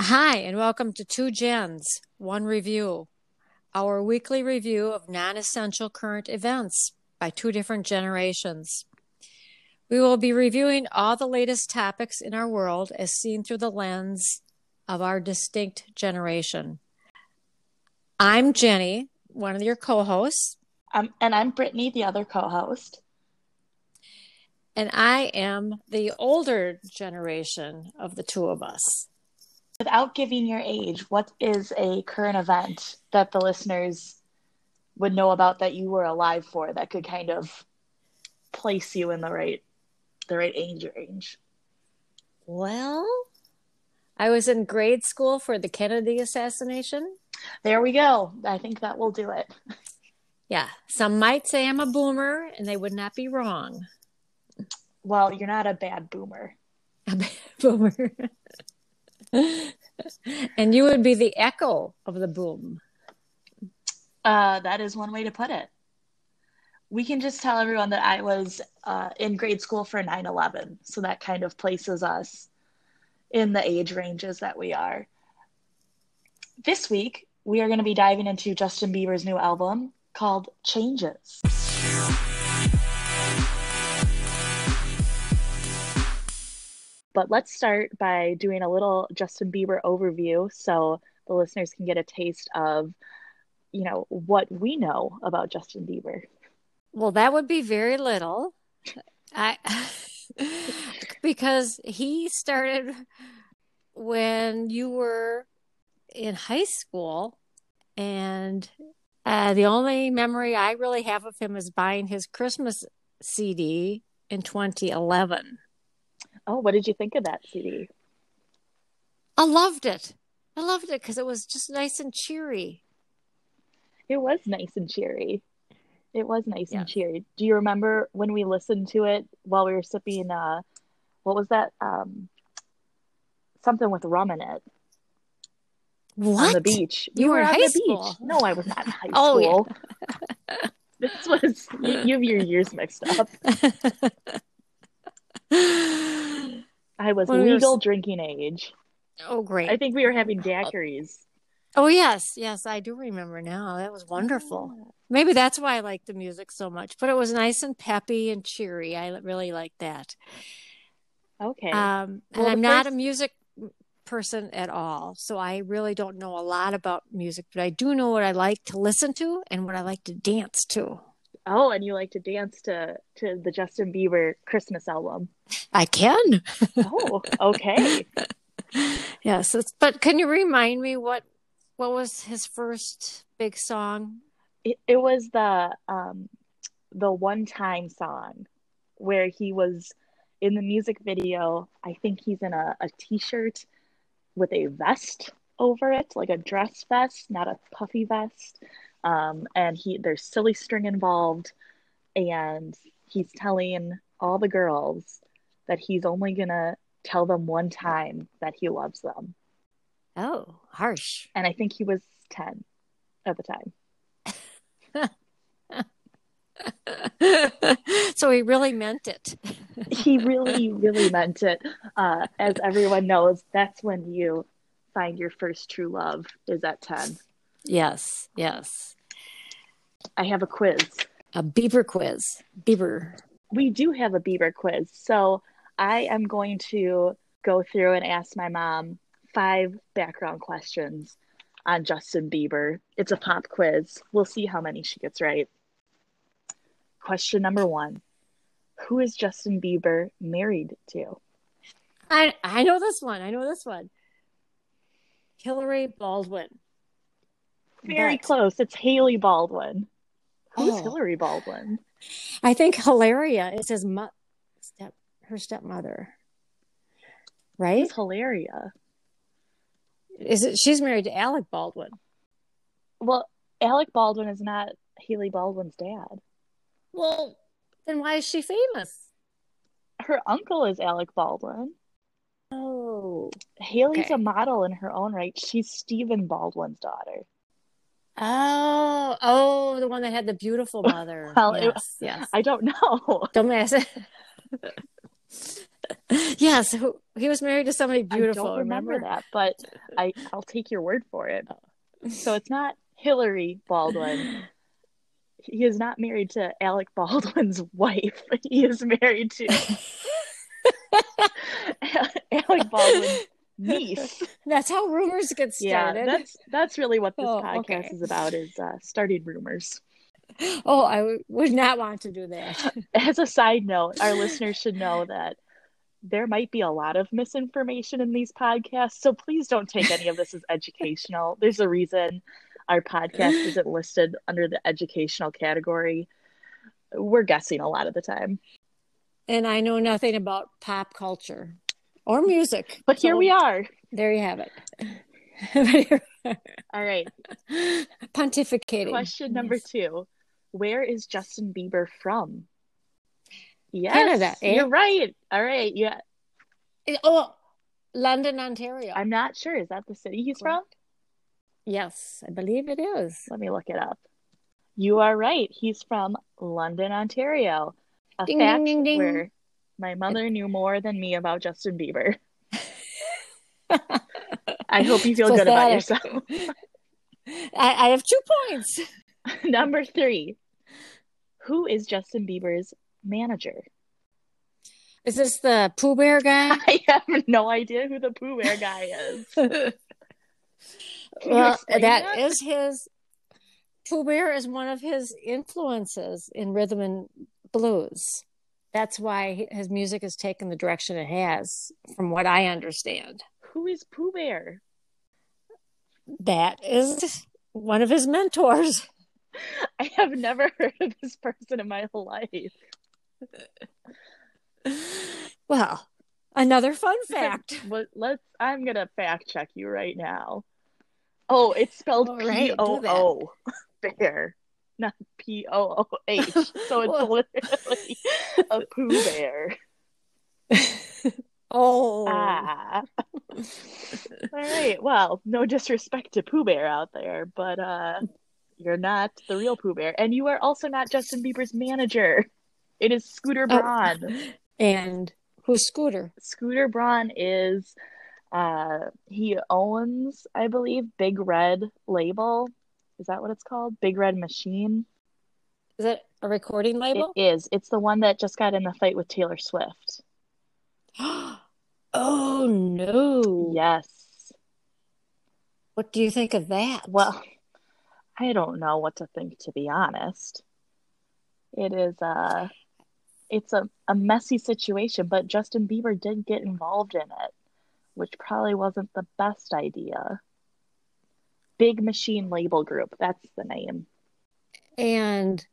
Hi, and welcome to Two Gens, One Review, our weekly review of non essential current events by two different generations. We will be reviewing all the latest topics in our world as seen through the lens of our distinct generation. I'm Jenny, one of your co hosts, Um, and I'm Brittany, the other co-host. and I am the older generation of the two of us. Without giving your age, what is a current event that the listeners would know about that you were alive for that could kind of place you in the right the right age range? Well, I was in grade school for the Kennedy assassination. There we go. I think that will do it. Yeah, some might say I'm a boomer, and they would not be wrong. Well, you're not a bad boomer. A boomer. and you would be the echo of the boom. Uh, that is one way to put it. We can just tell everyone that I was uh, in grade school for 9 11. So that kind of places us in the age ranges that we are. This week, we are going to be diving into Justin Bieber's new album called Changes. But let's start by doing a little Justin Bieber overview so the listeners can get a taste of, you know, what we know about Justin Bieber. Well, that would be very little. I because he started when you were in high school and uh, the only memory I really have of him is buying his Christmas CD in 2011. Oh, what did you think of that CD? I loved it. I loved it because it was just nice and cheery. It was nice and cheery. It was nice Yeah. and cheery. Do you remember when we listened to it while we were sipping uh what was that? Um something with rum in it What? on the beach. You We were on high the school. beach. No, I was not in high Oh, yeah. school. this was you, you have your years mixed up. I was When we were legal drinking age. oh, great. I think we were having daiquiris. Oh, yes. Yes, I do remember now. That was wonderful. Maybe that's why I liked the music so much, but it was nice and peppy and cheery. I really liked that. Okay. Um, and Well, the I'm not a music person at all, so I really don't know a lot about music, but I do know what I like to listen to and what I like to dance to. Oh, and you like to dance to to the Justin Bieber Christmas album. I can. Oh, okay. Yes, it's, but can you remind me what what was his first big song? it, it was the um the one time song where he was in the music video i think he's in a, a t-shirt with a vest over it like a dress vest not a puffy vest um and he there's silly string involved and he's telling all the girls that he's only gonna tell them one time that he loves them Oh, harsh. and i think he was 10 at the time so he really meant it. he really, really meant it. Uh, as everyone knows, that's when you find your first true love is at 10. Yes, yes. I have a quiz. A Bieber quiz. Bieber. We do have a Bieber quiz. So I am going to go through and ask my mom five background questions on Justin Bieber. It's a pop quiz. We'll see how many she gets right. Question number one Who is Justin Bieber married to? I I know this one. I know this one. Hillary Baldwin. Very But- close. It's Hailey Baldwin. Who's Oh. Hillary Baldwin? I think Hilaria is his mo- step her stepmother. Right? Who's Hilaria? Is it she's married to Alec Baldwin. Well, Alec Baldwin is not Hailey Baldwin's dad. Well, then why is she famous? Her uncle is Alec Baldwin. Oh. Hailey's Okay. a model in her own right. She's Stephen Baldwin's daughter. Oh, oh, the one that had the beautiful mother. Well, it- yes, yes. I don't know. Don't ask. yes, who, he was married to somebody beautiful. I don't remember, that, but I I'll take your word for it. So it's not Hillary Baldwin. He is not married to Alec Baldwin's wife. He is married to Alec Baldwin's niece. That's how rumors get started. Yeah, that's that's really what this Oh, podcast okay. is about is uh, starting rumors. Oh, I w- would not want to do that. As a side note, our listeners should know that there might be a lot of misinformation in these podcasts, so please don't take any of this as educational. There's a reason our podcast isn't listed under the educational category. We're guessing a lot of the time. and I know nothing about pop culture or music. But here we are. There you have it. All right. Pontificating. Question number Yes. two. Where is Justin Bieber from? Yes, Canada, eh? You're right. All right. Yeah. Oh, London, Ontario. I'm not sure. Is that the city he's from? yes, I believe it is. Let me look it up. You are right. He's from London, Ontario. A Ding, fact ding, ding, ding. where my mother knew more than me about Justin Bieber. I hope you feel good about yourself. I, I have two points. Number three. Who is Justin Bieber's manager? Is this the Poo Bear guy? I have no idea who the Poo Bear guy is. Well, explain that is his. Poo Bear is one of his influences in rhythm and blues. That's why his music has taken the direction it has, from what I understand. Who is Poo Bear? That is one of his mentors. I have never heard of this person in my life. Well, another fun fact. But let's I'm gonna fact check you right now. Oh, it's spelled P O O bear, not P O O H. So it's Well- literally a Pooh Bear. Oh, Ah. All right. Well, no disrespect to Pooh Bear out there, but uh you're not the real Pooh Bear. And you are also not Justin Bieber's manager. It is Scooter Oh. Braun. and who's Scooter? Scooter Braun is uh he owns, I believe, Big Red label. Is that what it's called? Big Red Machine? Is it a recording label? It is. It's the one that just got in the fight with Taylor Swift. oh no! Yes. What do you think of that? Well, I don't know what to think to be honest. It is uh it's a, a messy situation, but Justin Bieber did get involved in it, which probably wasn't the best idea. Big Machine Label Group, that's the name. and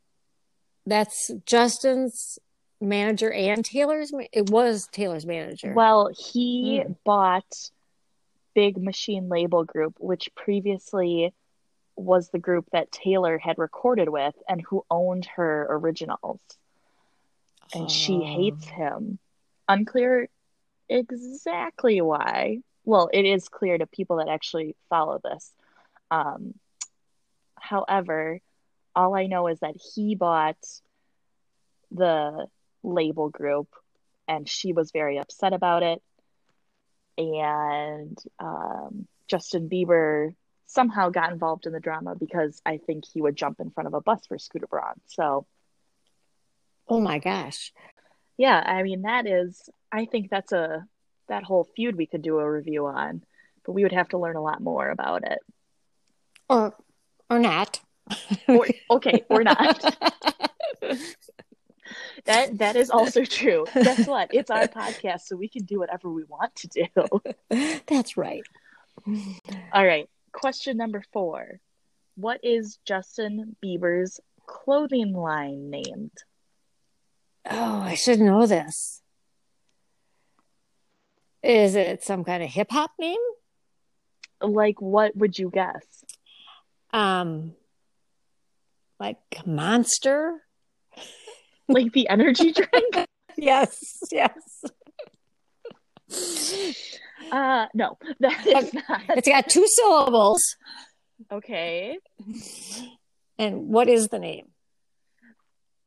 that's Justin's manager and Taylor's. ma- It was Taylor's manager. Well, he Hmm. bought Big Machine Label Group, which previously was the group that Taylor had recorded with and who owned her originals. And she hates him. Unclear exactly why. Well, it is clear to people that actually follow this. Um, however, all I know is that he bought the label group and she was very upset about it. And um, Justin Bieber somehow got involved in the drama because I think he would jump in front of a bus for Scooter Braun. So, Oh my gosh! yeah, I mean, that is, I think that's a, that whole feud we could do a review on, but we would have to learn a lot more about it. Or or not? Or, okay, or not. That that is also true. Guess what? It's our podcast, so we can do whatever we want to do. That's right. All right. Question number four. What is Justin Bieber's clothing line named? Oh, I should know this. Is it some kind of hip hop name? Like, what would you guess? Um, like Monster? Like the energy drink? Yes, yes. Uh, no, that is not. It's got two syllables. Okay. And what is the name?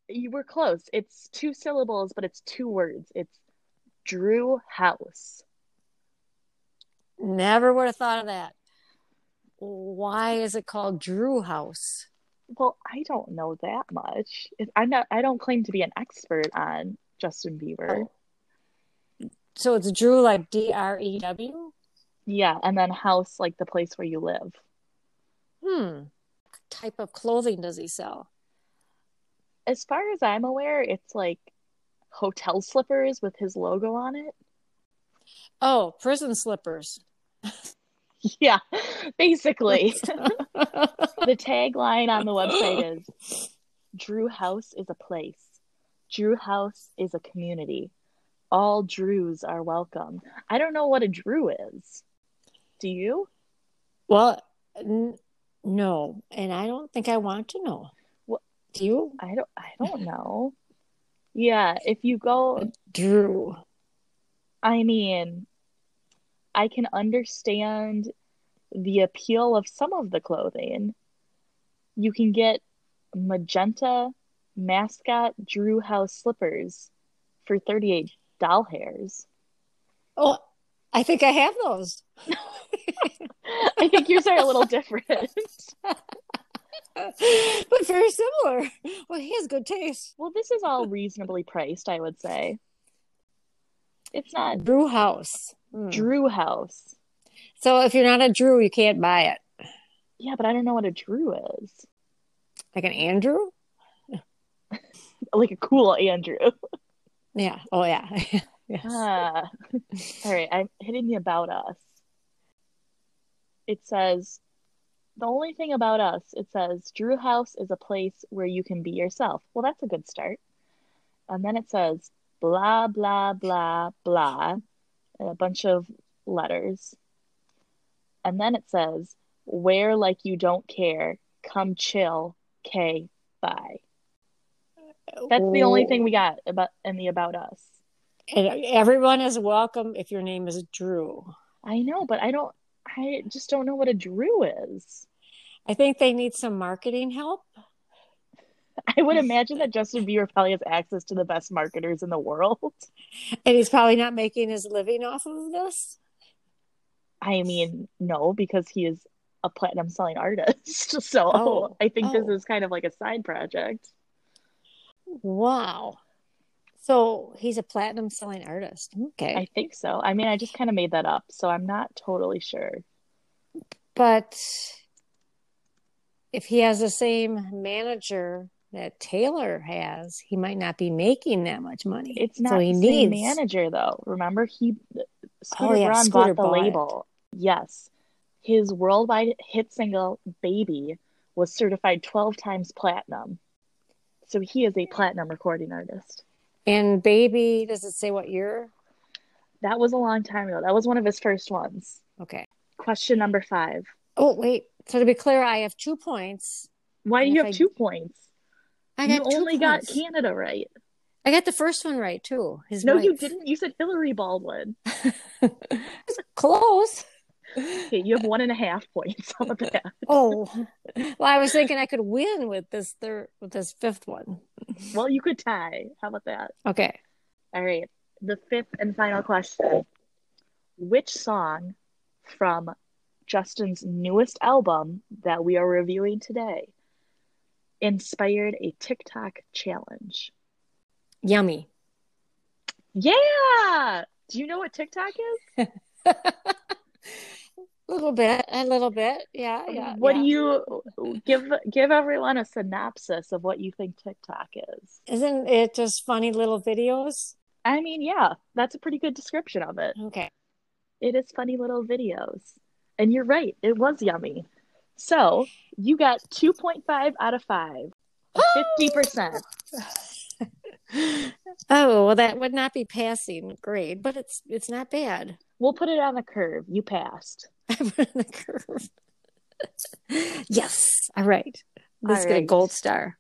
You were close. It's two syllables, but it's two words. It's Drew House. Never would have thought of that. Why is it called Drew House? Well, I don't know that much. I'm not. I don't claim to be an expert on Justin Bieber. So it's Drew like D R E W? Yeah, and then house like the place where you live. Hmm. What type of clothing does he sell? As far as I'm aware, it's like hotel slippers with his logo on it. Oh, prison slippers. Yeah, basically. the tagline on the website is Drew House is a place. Drew House is a community. All Drews are welcome. I don't know what a Drew is. Do you? well, n- no, and I don't think I want to know. What- Do you? I don't I don't know. Yeah, if you go Drew. I mean, I can understand the appeal of some of the clothing. You can get magenta mascot Drew House slippers for 38 doll hairs. Oh, I think I have those. I think yours are a little different. but very similar. Well, he has good taste. Well, this is all reasonably priced, I would say. It's not Drew House. Hmm. Drew House. So if you're not a Drew, you can't buy it. Yeah, but I don't know what a Drew is. Like an Andrew? Like a cool Andrew. Yeah. Oh, yeah. yes. Ah. All right, I'm hitting the about us. It says the only thing about us, it says Drew House is a place where you can be yourself. Well, that's a good start. And then it says blah blah blah blah and a bunch of letters. And then it says wear like you don't care. Come chill. K bye. That's the only thing we got about in the about us. And everyone is welcome if your name is Drew. I know, but I don't. I just don't know what a Drew is. I think they need some marketing help. I would imagine that Justin Bieber probably has access to the best marketers in the world. And he's probably not making his living off of this. I mean, no, because he is a platinum selling artist. So Oh, I think this oh. is kind of like a side project. Wow. So he's a platinum selling artist. Okay. I think so. I mean, I just kind of made that up, so I'm not totally sure. But if he has the same manager that Taylor has, he might not be making that much money. It's not so he the needs manager though. Remember, he Scooter Oh, yeah, Braun Scooter bought the bought it. label. Yes, his worldwide hit single "Baby" was certified 12 times platinum. So he is a platinum recording artist. And baby, does it say what year? That was a long time ago. That was one of his first ones. Okay. Question number five. Oh wait. So to be clear, I have two points. Why do you have I- two points? I got two only got. Canada right. I got the first one right too. His No, you didn't. You said Hillary Baldwin. Close. Okay, you have one and a half points. About that? Oh, well, I was thinking I could win with this third, with this fifth one. Well, you could tie. How about that? Okay. All right. The fifth and final question. Which song from Justin's newest album that we are reviewing today inspired a TikTok challenge? Yummy. Yeah! Do you know what TikTok is? A little bit, a little bit. Yeah, yeah. what yeah. do you give give everyone a synopsis of what you think TikTok is? Isn't it just funny little videos? I mean, yeah, that's a pretty good description of it. Okay. It is funny little videos. And you're right, it was yummy. So you got 2.5 out of 5. 50%. Oh, well, that would not be passing grade, but it's it's not bad. We'll put it on the curve. You passed. I put it in the curve. yes. All right. Let's get a gold star.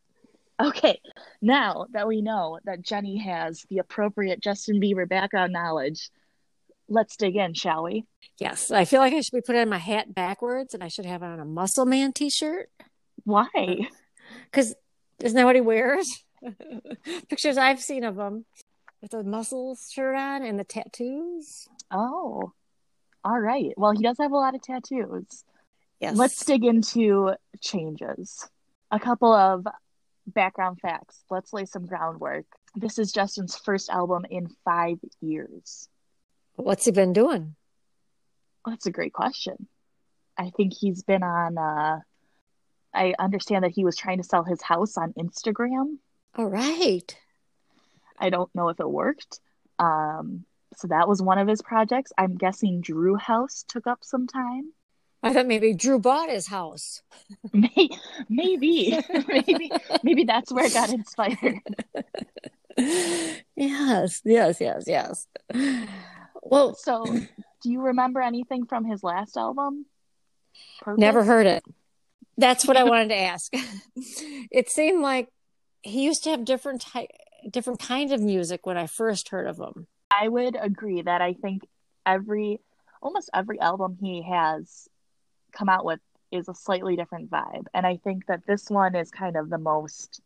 Okay, now that we know that Jenny has the appropriate Justin Bieber background knowledge, let's dig in, shall we? Yes. I feel like I should be putting my hat backwards and I should have on a muscle man t-shirt. Why? Because isn't that what he wears? Pictures I've seen of him. with the muscle shirt on and the tattoos. Oh, all right. Well, he does have a lot of tattoos. Yes. Let's dig into changes. A couple of background facts. Let's lay some groundwork. This is Justin's first album in five years. What's he been doing? that's a great question. I think he's been on, uh, I understand that he was trying to sell his house on Instagram. All right. I don't know if it worked. Um, so that was one of his projects. I'm guessing Drew House took up some time. I thought maybe Drew bought his house. maybe, maybe, maybe, maybe that's where it got inspired. yes, yes, yes, yes. Well, so do you remember anything from his last album? Purpose? Never heard it. That's what I wanted to ask. it seemed like he used to have different type, different kind of music when I first heard of him. I would agree that I think every almost every album he has come out with is a slightly different vibe. And I think that this one is kind of the most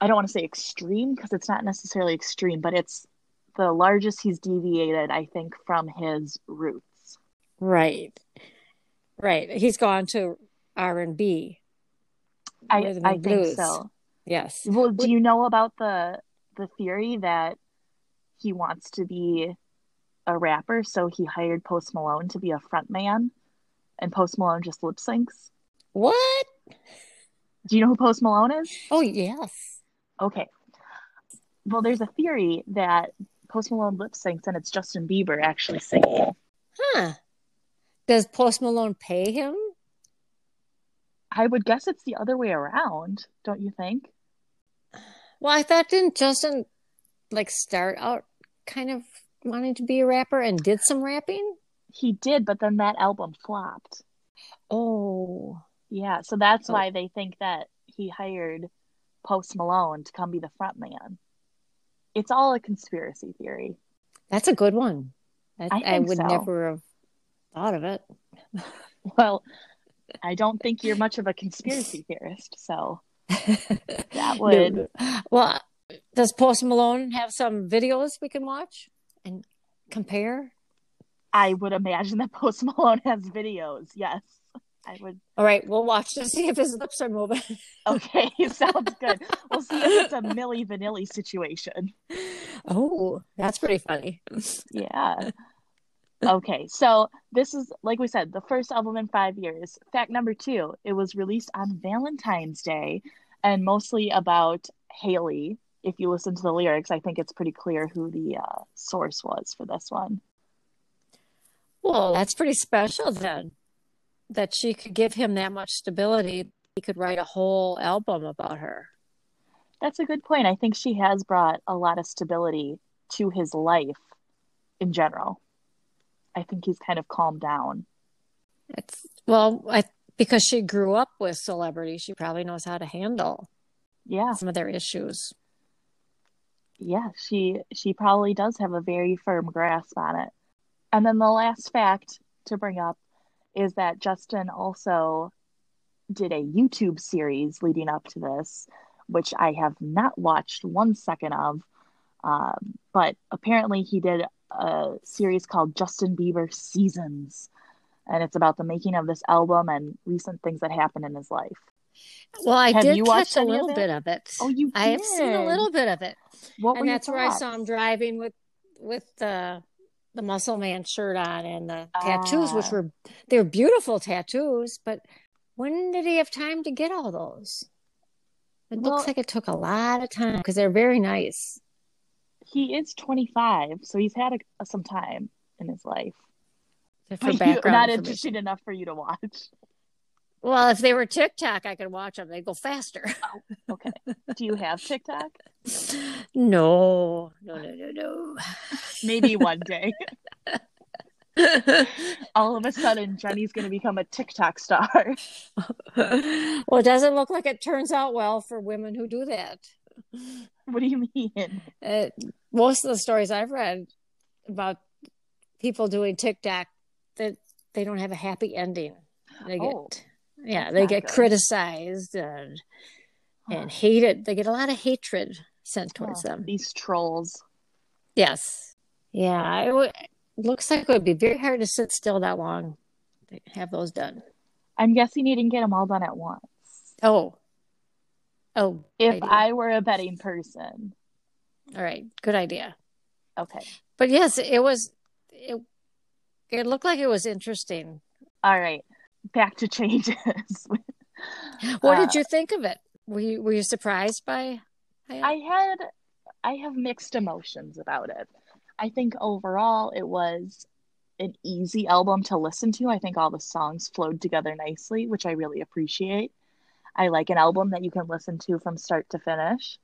I don't want to say extreme because it's not necessarily extreme, but it's the largest he's deviated, I think, from his roots. Right. Right. He's gone to R and B. I, I think so. Yes. Well, do you know about the the theory that he wants to be a rapper, so he hired Post Malone to be a front man, and Post Malone just lip syncs? What? Do you know who Post Malone is? Oh yes. Okay. Well, there's a theory that Post Malone lip syncs and it's Justin Bieber actually singing. Huh. Does Post Malone pay him? I would guess it's the other way around, don't you think? Well, I thought didn't Justin like start out kind of wanting to be a rapper and did some rapping? He did, but then that album flopped. Oh. Yeah, so that's oh. why they think that he hired Post Malone to come be the front man it's all a conspiracy theory. That's a good one. I, I, I would so. never have thought of it. well, I don't think you're much of a conspiracy theorist, so that would. Well, does Post Malone have some videos we can watch and compare? I would imagine that Post Malone has videos. Yes. I would. All right, we'll watch to see if his lips are moving. okay, sounds good. We'll see if it's a Milli Vanilli situation. Oh, that's pretty funny. yeah. Okay, so this is like we said, the first album in five years. Fact number two: it was released on Valentine's Day, and mostly about Hailey. If you listen to the lyrics, I think it's pretty clear who the uh, source was for this one. Well, that's pretty special then that she could give him that much stability. He could write a whole album about her. That's a good point. I think she has brought a lot of stability to his life in general. I think he's kind of calmed down. It's well, I because she grew up with celebrities, she probably knows how to handle yeah some of their issues. Yeah, she she probably does have a very firm grasp on it. And then the last fact to bring up is that Justin also did a YouTube series leading up to this, which I have not watched one second of. Um, but apparently, he did a series called Justin Bieber Seasons, and it's about the making of this album and recent things that happened in his life. Well, I have did catch a little of bit of it. Oh, you! I have seen a little bit of it. What and that's where I saw him driving with with the the muscle man shirt on and the tattoos, which ah. were they're beautiful tattoos, but when did he have time to get all those? It well, looks like it took a lot of time because they're very nice. He is 25, so he's had a, some time in his life. For but not interesting enough for you to watch. Well, if they were TikTok, I could watch them. They'd go faster. Oh, okay. Do you have TikTok? No, no, no, no, no. Maybe one day. All of a sudden, Jenny's going to become a TikTok star. well, it doesn't look like it turns out well for women who do that. What do you mean? Uh, most of the stories I've read about people doing TikTok that they don't have a happy ending. They get oh yeah, they get good. criticized and and oh. hated. They get a lot of hatred sent oh, towards Oh, them. These trolls. Yes. Yeah. It would, looks like it would be very hard to sit still that long to have those done. I'm guessing you didn't get them all done at once. Oh. Oh. If idea. I were a betting person. All right. Good idea. Okay. But yes, it was. It, it looked like it was interesting. All right. Back to changes. What Uh, did you think of it? Were you were you surprised by? by I had I have mixed emotions about it. I think overall it was an easy album to listen to. I think all the songs flowed together nicely, which I really appreciate. I like an album that you can listen to from start to finish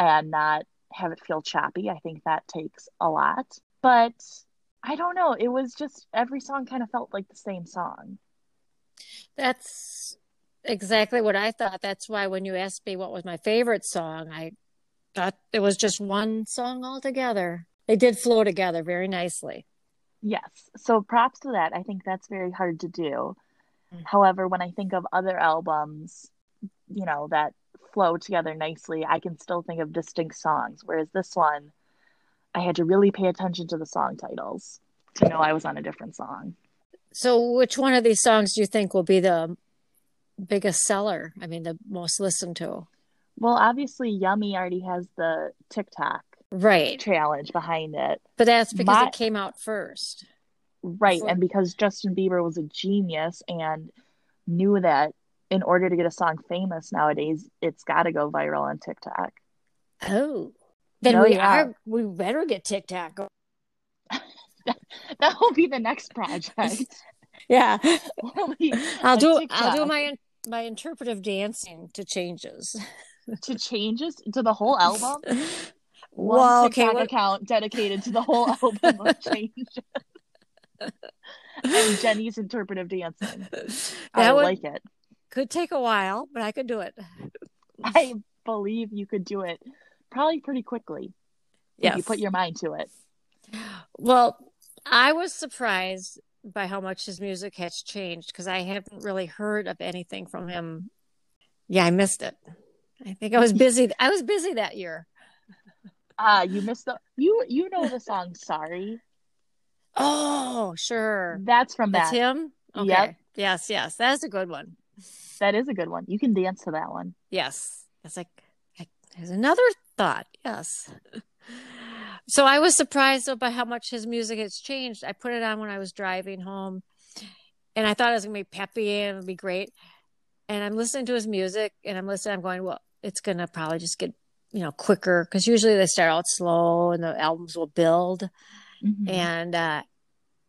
and not have it feel choppy. I think that takes a lot. But I don't know, it was just every song kind of felt like the same song. That's exactly what I thought. That's why when you asked me what was my favorite song, I thought it was just one song altogether. They did flow together very nicely. Yes. So props to that. I think that's very hard to do. Mm. However, when I think of other albums, you know, that flow together nicely, I can still think of distinct songs. Whereas this one, I had to really pay attention to the song titles to know I was on a different song. So, which one of these songs do you think will be the biggest seller? I mean, the most listened to? Well, obviously, Yummy already has the TikTok Right. challenge behind it. But that's because My- it came out first. Right. And because Justin Bieber was a genius and knew that in order to get a song famous nowadays, it's got to go viral on TikTok. Oh. Then Oh, we yeah. are we better get TikTok. Going. That will be the next project. Yeah. I'll do I'll do my my interpretive dancing to changes. to changes to the whole album. One Well, okay, TikTok what- account dedicated to the whole album of changes. and Jenny's interpretive dancing. I would like it. could take a while, but I could do it. I believe you could do it probably pretty quickly if you put your mind to it. Well, I was surprised by how much his music has changed because I haven't really heard of anything from him. Yeah, I missed it. I think I was busy. I was busy that year. Ah, you missed the you you know the song Sorry. Oh, sure. That's from That's that. him? Okay. Yep. Yes, yes. That's a good one. That is a good one. You can dance to that one. Yes. It's like, like there's another thought. Yes. So I was surprised though by how much his music has changed. I put it on when I was driving home and I thought it was going to be peppy and it'd be great. And I'm listening to his music and I'm listening, I'm going, well, it's going to probably just get, you know, quicker because usually they start out slow and the albums will build. Mhm. And, uh,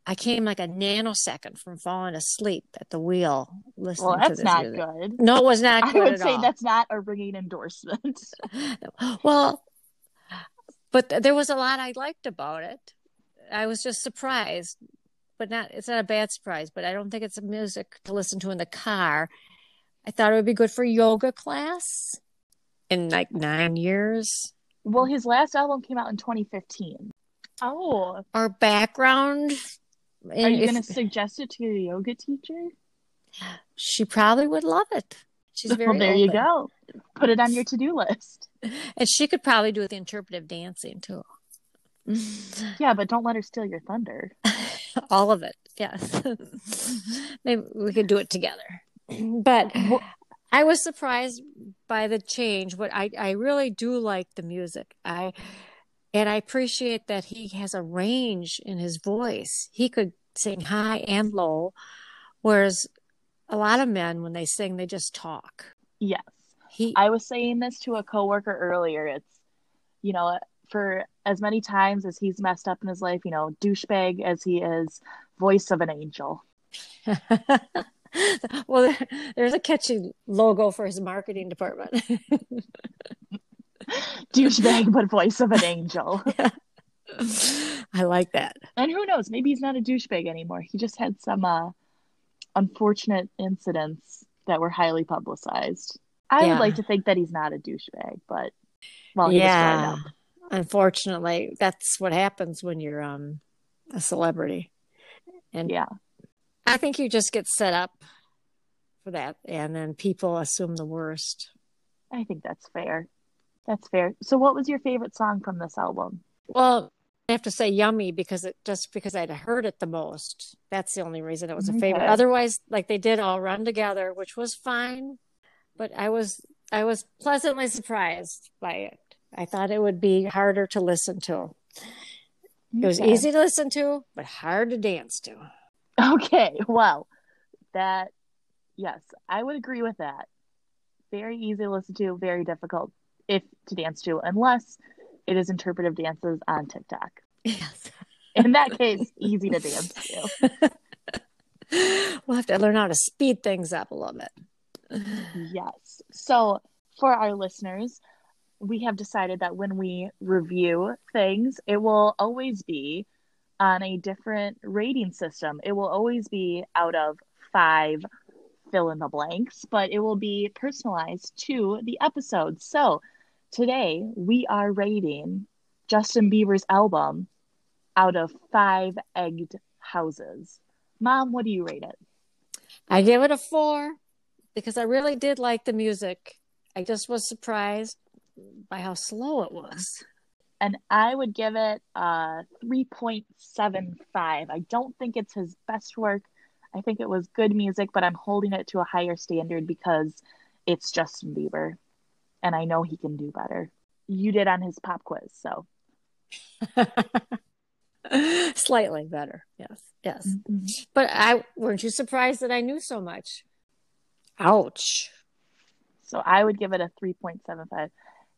I came like a nanosecond from falling asleep at the wheel listening to this. well, to that's this not music. good. No, it was not I would say all. that's not a ringing endorsement. Well, but there was a lot I liked about it. I was just surprised, but not, it's not a bad surprise, but I don't think it's music to listen to in the car. I thought it would be good for yoga class in like nine years well, his last album came out in 2015. Oh, or background. are you going to suggest it to your yoga teacher? She probably would love it. She's very well, there you go. Put it on your to-do list. And she could probably do the interpretive dancing too. Yeah, but don't let her steal your thunder. All of it. Yes. Maybe we could do it together. But I was surprised by the change. What I, I really do like the music. I and I appreciate that he has a range in his voice. He could sing high and low, whereas a lot of men when they sing they just talk. Yes. He I was saying this to a coworker earlier. It's, you know, for as many times as he's messed up in his life, you know, douchebag as he is, voice of an angel. well, there's a catchy logo for his marketing department. Douchebag, but voice of an angel. I like that. And who knows? Maybe he's not a douchebag anymore. He just had some uh, unfortunate incidents that were highly publicized. I Yeah. would like to think that he's not a douchebag, but well, yeah. Unfortunately, that's what happens when you're um a celebrity. And Yeah. I think you just get set up for that and then people assume the worst. I think that's fair. That's fair. So, what was your favorite song from this album? Well, I have to say "Yummy" because it just because I'd heard it the most. That's the only reason it was a favorite. Okay. Otherwise, like they did all run together, which was fine. But I was I was pleasantly surprised by it. I thought it would be harder to listen to. It was easy to listen to, but hard to dance to. Okay, well, that, yes, I would agree with that. Very easy to listen to, very difficult if to dance to, unless it is interpretive dances on TikTok. Yes. In that case, easy to dance to. we'll have to learn how to speed things up a little bit. Yes. So, for our listeners, we have decided that when we review things, it will always be on a different rating system. It will always be out of five fill in the blanks, but it will be personalized to the episode. So, today we are rating Justin Bieber's album out of five egged houses. Mom, what do you rate it? I give it a four because I really did like the music. I just was surprised by how slow it was. and I would give it uh, a 3.75. I don't think it's his best work. I think it was good music, but I'm holding it to a higher standard because it's Justin Bieber and I know he can do better. You did on his pop quiz, so Slightly better. Yes. Yes. Mm-hmm. But I weren't you surprised that I knew so much? Ouch. so I would give it a 3.75.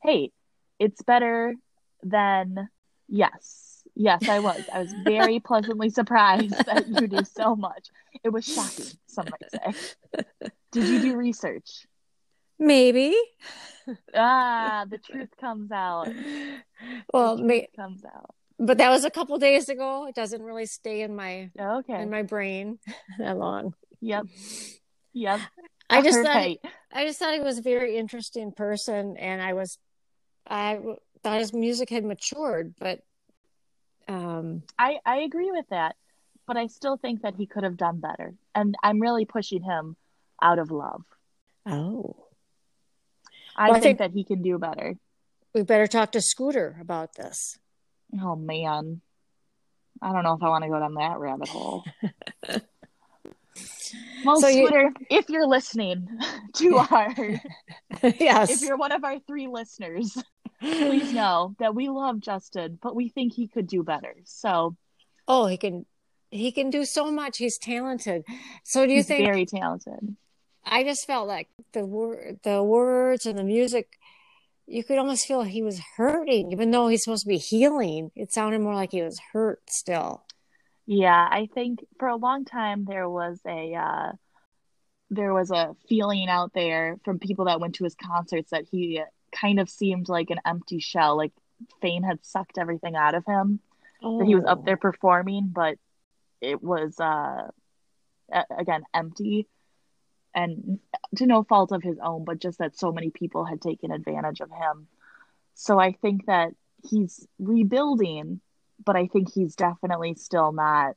Hey, it's better than yes. Yes, I was. I was very pleasantly surprised that you knew so much. It was shocking, some might say. Did you do research? Maybe. Ah, the truth comes out. Well, may, comes out. but that was a couple days ago. It doesn't really stay in my Okay. in my brain that long. Yep. Yep. I just thought. I just thought he was a very interesting person, and I was I thought his music had matured, but um, I I agree with that, but I still think that he could have done better, and I'm really pushing him out of love. oh, I Well, I think think- that he can do better. we better talk to Scooter about this. Oh man, I don't know if I want to go down that rabbit hole. Well, So you- Scooter, if you're listening to our, yes, if you're one of our three listeners, please know that we love Justin, but we think he could do better. So oh, he can he can do so much. He's talented. So do you he's think? very talented. I just felt like the word, the words and the music. You could almost feel he was hurting, even though he's supposed to be healing. It sounded more like he was hurt still. Yeah, I think for a long time there was a uh, there was a feeling out there from people that went to his concerts that he kind of seemed like an empty shell, like fame had sucked everything out of him. That he was up Oh. there performing, but it was uh, again empty, and to no fault of his own, but just that so many people had taken advantage of him. So I think that he's rebuilding, but I think he's definitely still not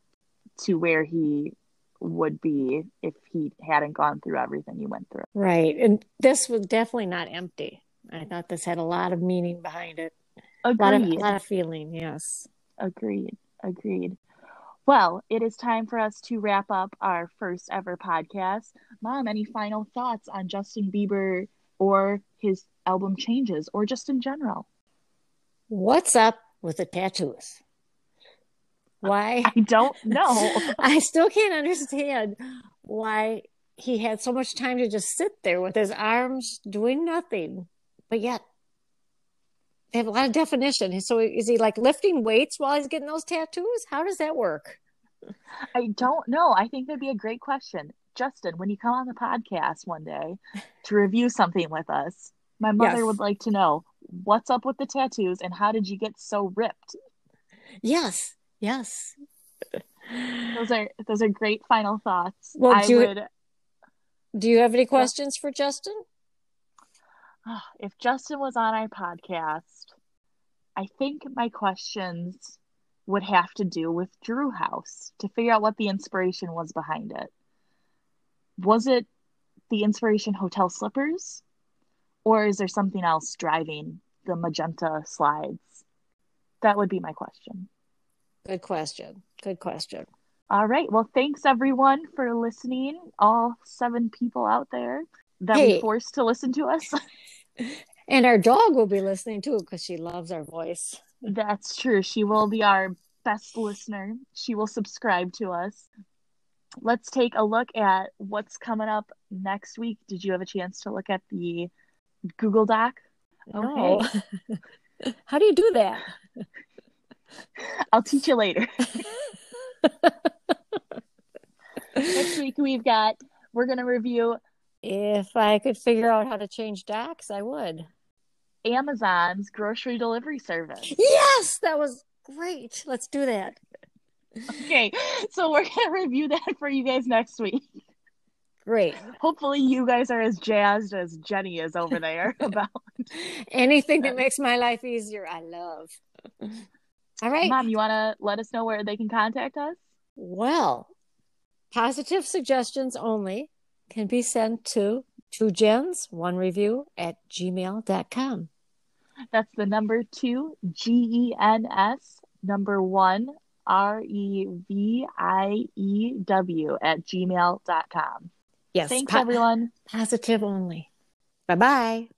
to where he would be if he hadn't gone through everything he went through. Right. And this was definitely not empty. I thought this had a lot of meaning behind it. A lot of, a lot of feeling, yes. Agreed. Agreed. Well, it is time for us to wrap up our first ever podcast. Mom, any final thoughts on Justin Bieber or his album changes or just in general? What's up with the tattoos? Why? I don't know. I still can't understand why he had so much time to just sit there with his arms doing nothing, but yet they have a lot of definition. So is he like lifting weights while he's getting those tattoos? How does that work? I don't know. I think that'd be a great question. Justin, when you come on the podcast one day to review something with us, my mother Yes. would like to know what's up with the tattoos and how did you get so ripped? Yes, yes. Those are those are great final thoughts. Well, I do you- would Do you have any questions for Justin? if Justin was on our podcast, I think my questions would have to do with Drew House to figure out what the inspiration was behind it. Was it the inspiration hotel slippers? Or is there something else driving the magenta slides? That would be my question. Good question. Good question. All right. Well, thanks everyone for listening. All seven people out there that Hey. we forced to listen to us. And our dog will be listening too because she loves our voice. That's true. She will be our best listener. She will subscribe to us. Let's take a look at what's coming up next week. Did you have a chance to look at the Google Doc? No. How do you do that? I'll teach you later. Next week we've got we're going to review If I could figure out how to change docs, I would. Amazon's grocery delivery service. Yes, that was great. Let's do that. Okay, so we're going to review that for you guys next week. Great. Hopefully you guys are as jazzed as Jenny is over there about Anything that makes my life easier, I love. All right. Mom, you want to let us know where they can contact us? Well, positive suggestions only can be sent to two gens, one review at gmail.com. That's the number two, G E N S, number one, R E V I E W at gmail.com. Yes, Thanks, po- everyone. positive only. Bye bye.